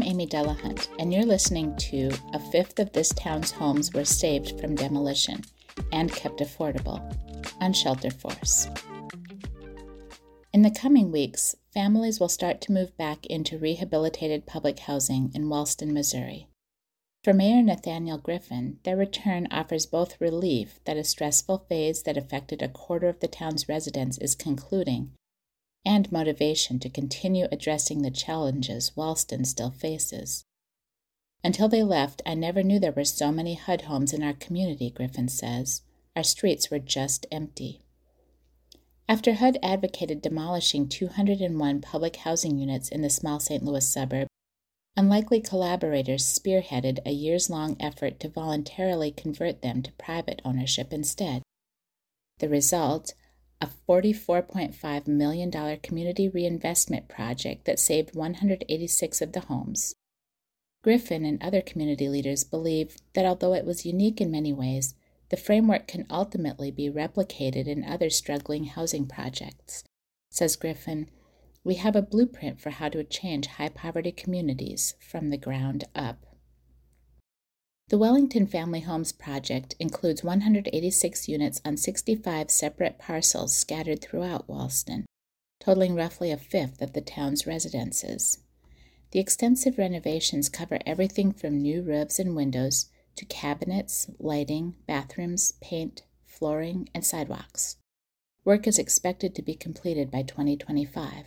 I'm Amy De La Hunt, and you're listening to A Fifth of This Town's Homes Were Saved from Demolition and Kept Affordable on Shelterforce. In the coming weeks, families will start to move back into rehabilitated public housing in Wellston, Missouri. For Mayor Nathaniel Griffin, their return offers both relief that a stressful phase that affected a quarter of the town's residents is concluding and motivation to continue addressing the challenges Wellston still faces. Until they left, I never knew there were so many HUD homes in our community, Griffin says. Our streets were just empty. After HUD advocated demolishing 201 public housing units in the small St. Louis suburb, unlikely collaborators spearheaded a years long effort to voluntarily convert them to private ownership instead. The result a $44.5 million community reinvestment project that saved 186 of the homes. Griffin and other community leaders believe that although it was unique in many ways, the framework can ultimately be replicated in other struggling housing projects. Says Griffin, we have a blueprint for how to change high poverty communities from the ground up. The Wellington Family Homes project includes 186 units on 65 separate parcels scattered throughout Wellston, totaling roughly a fifth of the town's residences. The extensive renovations cover everything from new roofs and windows to cabinets, lighting, bathrooms, paint, flooring, and sidewalks. Work is expected to be completed by 2025.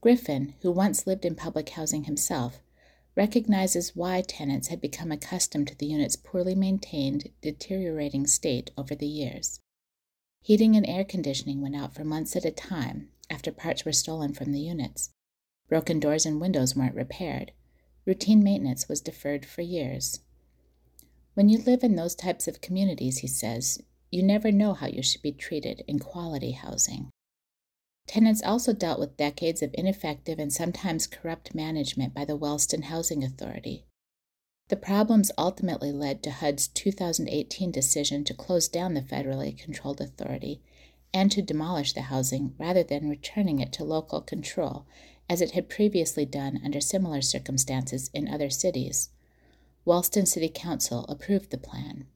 Griffin, who once lived in public housing himself, recognizes why tenants had become accustomed to the unit's poorly maintained, deteriorating state over the years. Heating and air conditioning went out for months at a time after parts were stolen from the units. Broken doors and windows weren't repaired. Routine maintenance was deferred for years. When you live in those types of communities, he says, you never know how you should be treated in quality housing. Tenants also dealt with decades of ineffective and sometimes corrupt management by the Wellston Housing Authority. The problems ultimately led to HUD's 2018 decision to close down the federally controlled authority and to demolish the housing rather than returning it to local control, as it had previously done under similar circumstances in other cities. Wellston City Council approved the plan.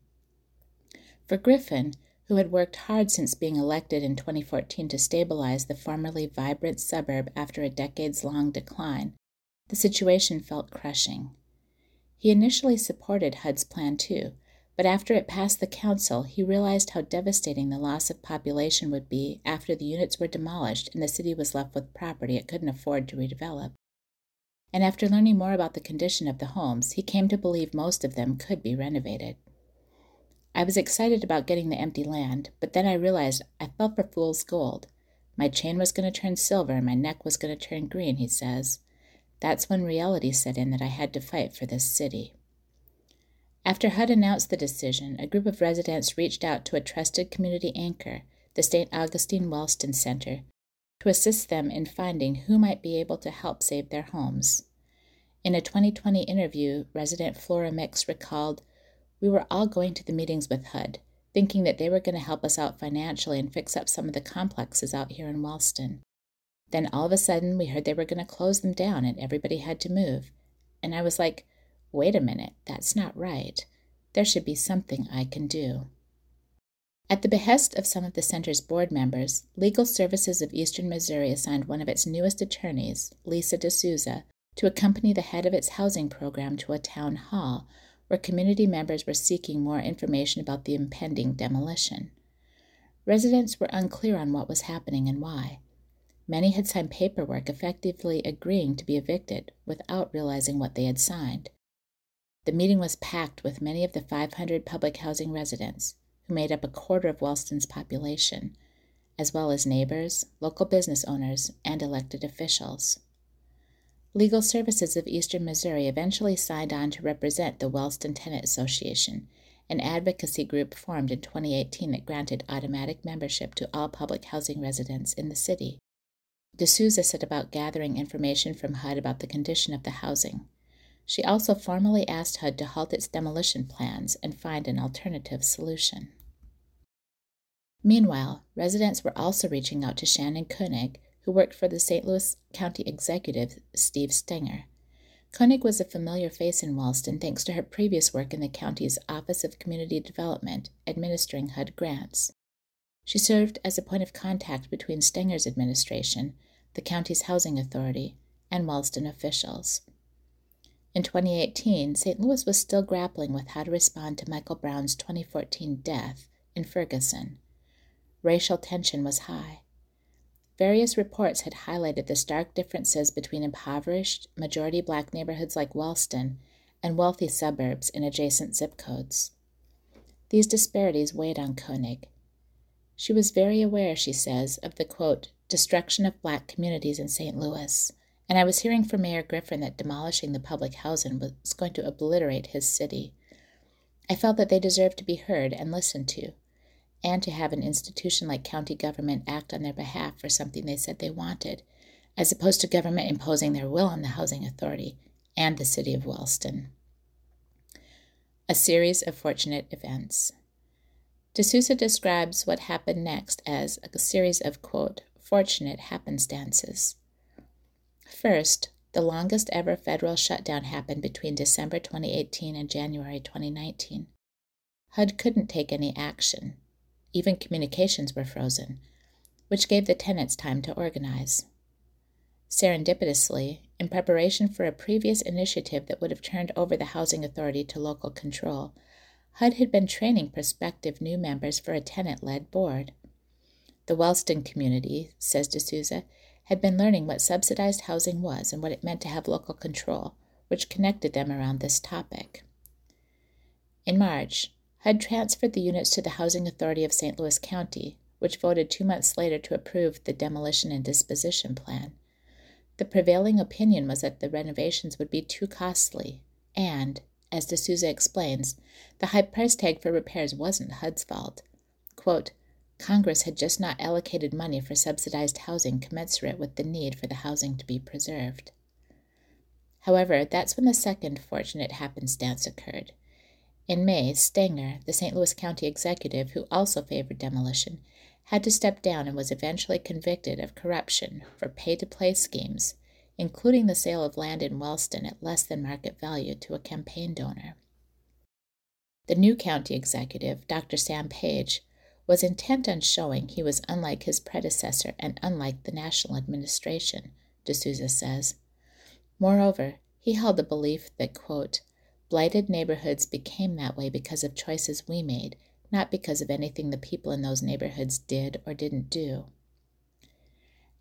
For Griffin, who had worked hard since being elected in 2014 to stabilize the formerly vibrant suburb after a decades long decline, the situation felt crushing. He initially supported HUD's plan too, but after it passed the council, he realized how devastating the loss of population would be after the units were demolished and the city was left with property it couldn't afford to redevelop. And after learning more about the condition of the homes, he came to believe most of them could be renovated. I was excited about getting the empty land, but then I realized I fell for fool's gold. My chain was going to turn silver and my neck was going to turn green, he says. That's when reality set in that I had to fight for this city. After HUD announced the decision, a group of residents reached out to a trusted community anchor, the St. Augustine Wellston Center, to assist them in finding who might be able to help save their homes. In a 2020 interview, resident Flora Mix recalled we were all going to the meetings with HUD, thinking that they were going to help us out financially and fix up some of the complexes out here in Wellston. Then all of a sudden, we heard they were going to close them down and everybody had to move. And I was like, wait a minute, that's not right. There should be something I can do. At the behest of some of the center's board members, Legal Services of Eastern Missouri assigned one of its newest attorneys, Lisa D'Souza, to accompany the head of its housing program to a town hall where community members were seeking more information about the impending demolition. Residents were unclear on what was happening and why. Many had signed paperwork effectively agreeing to be evicted without realizing what they had signed. The meeting was packed with many of the 500 public housing residents, who made up a quarter of Wellston's population, as well as neighbors, local business owners, and elected officials. Legal Services of Eastern Missouri eventually signed on to represent the Wellston Tenant Association, an advocacy group formed in 2018 that granted automatic membership to all public housing residents in the city. D'Souza set about gathering information from HUD about the condition of the housing. She also formally asked HUD to halt its demolition plans and find an alternative solution. Meanwhile, residents were also reaching out to Shannon Koenig, who worked for the St. Louis County Executive Steve Stenger. Koenig was a familiar face in Wellston thanks to her previous work in the county's Office of Community Development, administering HUD grants. She served as a point of contact between Stenger's administration, the county's housing authority, and Wellston officials. In 2018, St. Louis was still grappling with how to respond to Michael Brown's 2014 death in Ferguson. Racial tension was high. Various reports had highlighted the stark differences between impoverished, majority black neighborhoods like Wellston and wealthy suburbs in adjacent zip codes. These disparities weighed on Koenig, she was very aware, she says, of the quote, destruction of black communities in St. Louis, and I was hearing from Mayor Griffin that demolishing the public housing was going to obliterate his city. I felt that they deserved to be heard and listened to, and to have an institution like county government act on their behalf for something they said they wanted, as opposed to government imposing their will on the housing authority and the city of Wellston. A series of fortunate events. D'Souza describes what happened next as a series of, quote, fortunate happenstances. First, the longest ever federal shutdown happened between December 2018 and January 2019. HUD couldn't take any action. Even communications were frozen, which gave the tenants time to organize. Serendipitously, in preparation for a previous initiative that would have turned over the Housing Authority to local control, HUD had been training prospective new members for a tenant led board. The Wellston community, says D'Souza, had been learning what subsidized housing was and what it meant to have local control, which connected them around this topic. In March, HUD transferred the units to the Housing Authority of St. Louis County, which voted two months later to approve the demolition and disposition plan. The prevailing opinion was that the renovations would be too costly and, as D'Souza explains, the high price tag for repairs wasn't HUD's fault. Quote, Congress had just not allocated money for subsidized housing commensurate with the need for the housing to be preserved. However, that's when the second fortunate happenstance occurred. In May, Stenger, the St. Louis County executive who also favored demolition, had to step down and was eventually convicted of corruption for pay to play schemes including the sale of land in Wellston at less than market value to a campaign donor. The new county executive, Dr. Sam Page, was intent on showing he was unlike his predecessor and unlike the national administration, D'Souza says. Moreover, he held the belief that, quote, blighted neighborhoods became that way because of choices we made, not because of anything the people in those neighborhoods did or didn't do.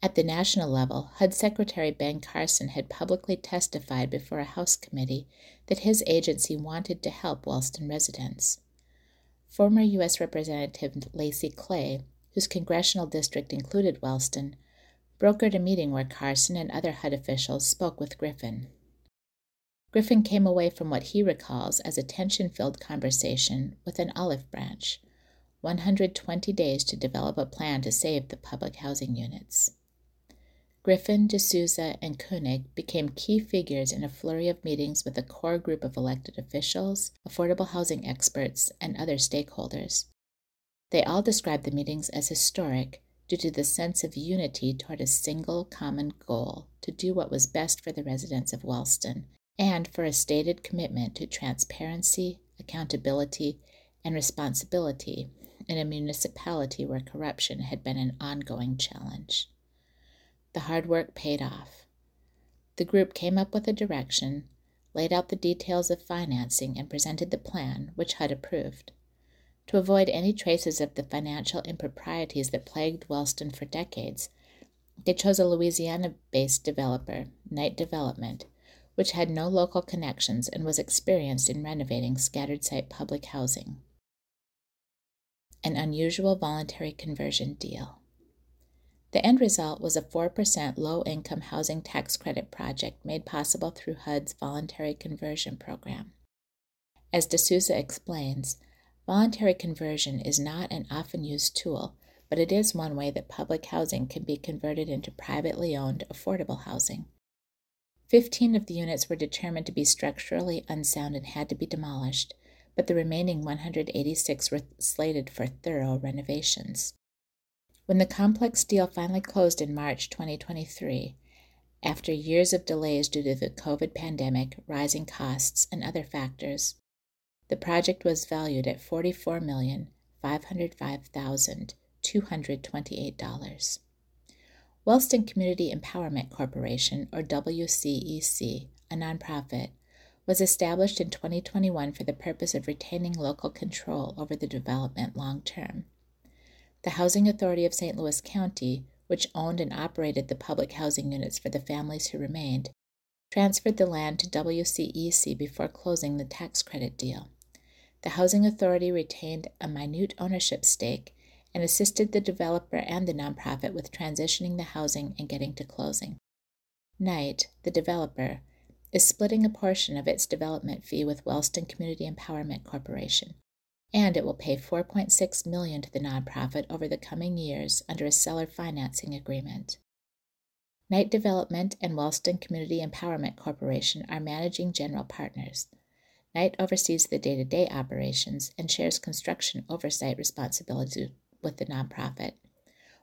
At the national level, HUD Secretary Ben Carson had publicly testified before a House committee that his agency wanted to help Wellston residents. Former U.S. Representative Lacy Clay, whose congressional district included Wellston, brokered a meeting where Carson and other HUD officials spoke with Griffin. Griffin came away from what he recalls as a tension filled conversation with an olive branch 120 days to develop a plan to save the public housing units. Griffin, D'Souza, and Koenig became key figures in a flurry of meetings with a core group of elected officials, affordable housing experts, and other stakeholders. They all described the meetings as historic due to the sense of unity toward a single common goal to do what was best for the residents of Wellston, and for a stated commitment to transparency, accountability, and responsibility in a municipality where corruption had been an ongoing challenge. The hard work paid off. The group came up with a direction, laid out the details of financing, and presented the plan, which HUD approved. To avoid any traces of the financial improprieties that plagued Wellston for decades, they chose a Louisiana based developer, Knight Development, which had no local connections and was experienced in renovating scattered site public housing. An unusual voluntary conversion deal. The end result was a 4% low income housing tax credit project made possible through HUD's voluntary conversion program. As D'Souza explains, voluntary conversion is not an often used tool, but it is one way that public housing can be converted into privately owned affordable housing. Fifteen of the units were determined to be structurally unsound and had to be demolished, but the remaining 186 were slated for thorough renovations. When the complex deal finally closed in March 2023, After years of delays due to the COVID pandemic, rising costs, and other factors, the project was valued at $44,505,228. Wellston Community Empowerment Corporation, or WCEC, a nonprofit, was established in 2021 for the purpose of retaining local control over the development long term. The Housing Authority of St. Louis County, which owned and operated the public housing units for the families who remained, transferred the land to WCEC before closing the tax credit deal. The Housing Authority retained a minute ownership stake and assisted the developer and the nonprofit with transitioning the housing and getting to closing. Knight, the developer, is splitting a portion of its development fee with Wellston Community Empowerment Corporation, and it will pay 4.6 million to the nonprofit over the coming years under a seller financing agreement. Knight Development and Wellston Community Empowerment Corporation are managing general partners. Knight oversees the day to day operations and shares construction oversight responsibilities with the nonprofit,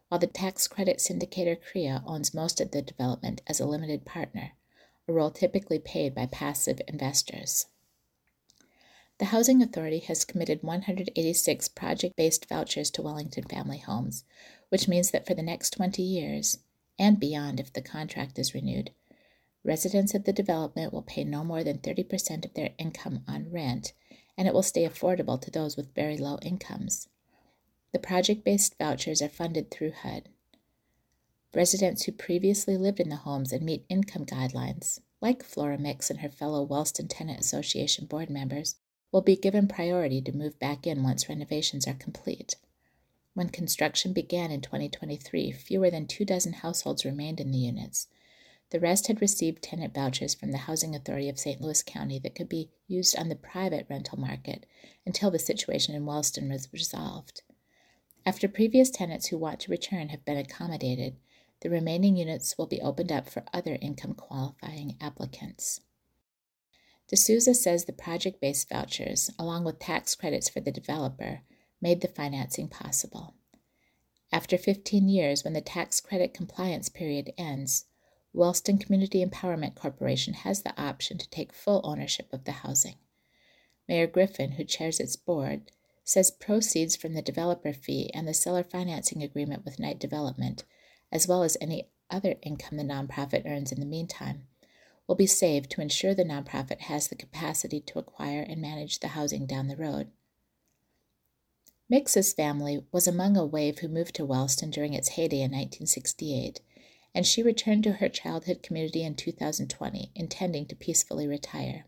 while the tax credit syndicator CREA owns most of the development as a limited partner a role typically paid by passive investors. The Housing Authority has committed 186 project based vouchers to Wellington Family Homes, which means that for the next 20 years, and beyond if the contract is renewed, residents of the development will pay no more than 30% of their income on rent, and it will stay affordable to those with very low incomes. The project based vouchers are funded through HUD. Residents who previously lived in the homes and meet income guidelines, like Flora Mix and her fellow Wellston Tenant Association board members, will be given priority to move back in once renovations are complete. When construction began in 2023, fewer than two dozen households remained in the units. The rest had received tenant vouchers from the Housing Authority of St. Louis County that could be used on the private rental market until the situation in Wellston was resolved. After previous tenants who want to return have been accommodated, the remaining units will be opened up for other income qualifying applicants. D'Souza says the project based vouchers, along with tax credits for the developer, made the financing possible. After 15 years, when the tax credit compliance period ends, Wellston Community Empowerment Corporation has the option to take full ownership of the housing. Mayor Griffin, who chairs its board, says proceeds from the developer fee and the seller financing agreement with Knight Development as well as any other income the nonprofit earns in the meantime, will be saved to ensure the nonprofit has the capacity to acquire and manage the housing down the road. Mix's family was among a wave who moved to Wellston during its heyday in 1968, and she returned to her childhood community in 2020, intending to peacefully retire.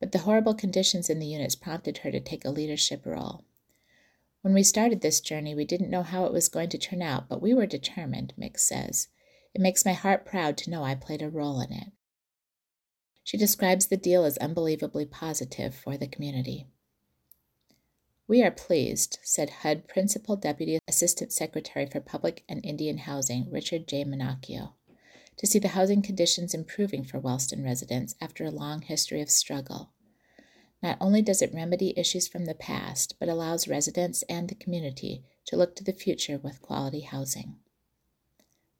But the horrible conditions in the units prompted her to take a leadership role. When we started this journey, we didn't know how it was going to turn out, but we were determined, Mix says. It makes my heart proud to know I played a role in it. She describes the deal as unbelievably positive for the community. We are pleased, said HUD Principal Deputy Assistant Secretary for Public and Indian Housing, Richard J. Monocchio, to see the housing conditions improving for Wellston residents after a long history of struggle. Not only does it remedy issues from the past, but allows residents and the community to look to the future with quality housing.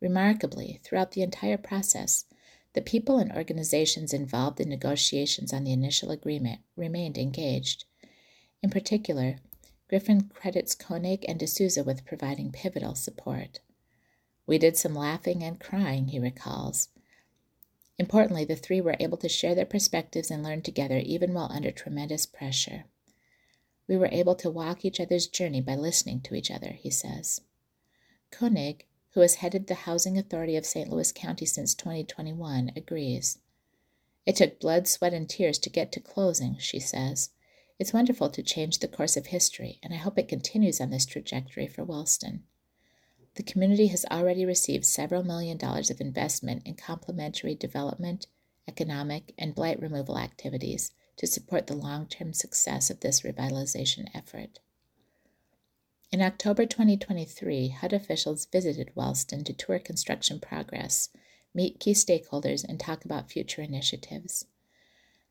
Remarkably, throughout the entire process, the people and organizations involved in negotiations on the initial agreement remained engaged. In particular, Griffin credits Koenig and D'Souza with providing pivotal support. We did some laughing and crying, he recalls, Importantly, the three were able to share their perspectives and learn together even while under tremendous pressure. We were able to walk each other's journey by listening to each other, he says. Koenig, who has headed the Housing Authority of St. Louis County since 2021, agrees. It took blood, sweat, and tears to get to closing, she says. It's wonderful to change the course of history, and I hope it continues on this trajectory for Wellston. The community has already received several million dollars of investment in complementary development, economic, and blight removal activities to support the long term success of this revitalization effort. In October 2023, HUD officials visited Wellston to tour construction progress, meet key stakeholders, and talk about future initiatives.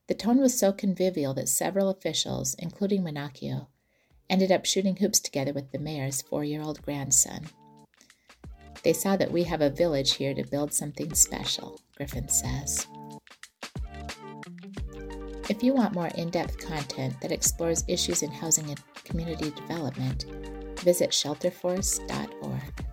The tone was so convivial that several officials, including Monocchio, ended up shooting hoops together with the mayor's four year old grandson. They saw that we have a village here to build something special, Griffin says. If you want more in depth content that explores issues in housing and community development, visit shelterforce.org.